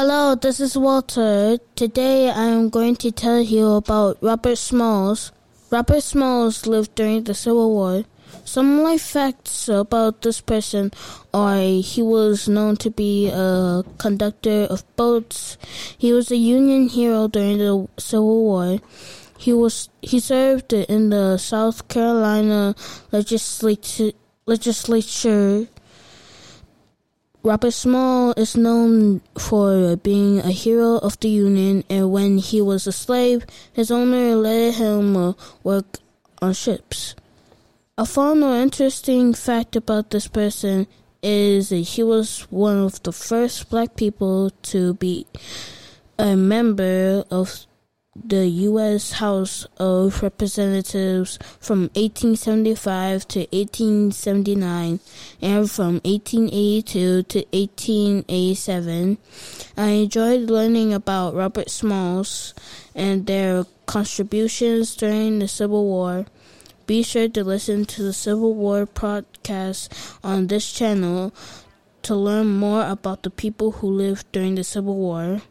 Hello, this is Walter. Today I am going to tell you about Robert Smalls. Robert Smalls lived during the Civil War. Some life facts about this person are he was known to be a conductor of boats. He was a Union hero during the Civil War. He was he served in the South Carolina legislature legislature Robert Smalls is known for being a hero of the Union, and when he was a slave, his owner let him uh, work on ships. A fun or interesting fact about this person is that he was one of the first black people to be a member of the U.S. House of Representatives from 1875 to 1879 and from 1882 to 1887. I enjoyed learning about Robert Smalls and their contributions during the Civil War. Be sure to listen to the Civil War podcast on this channel to learn more about the people who lived during the Civil War.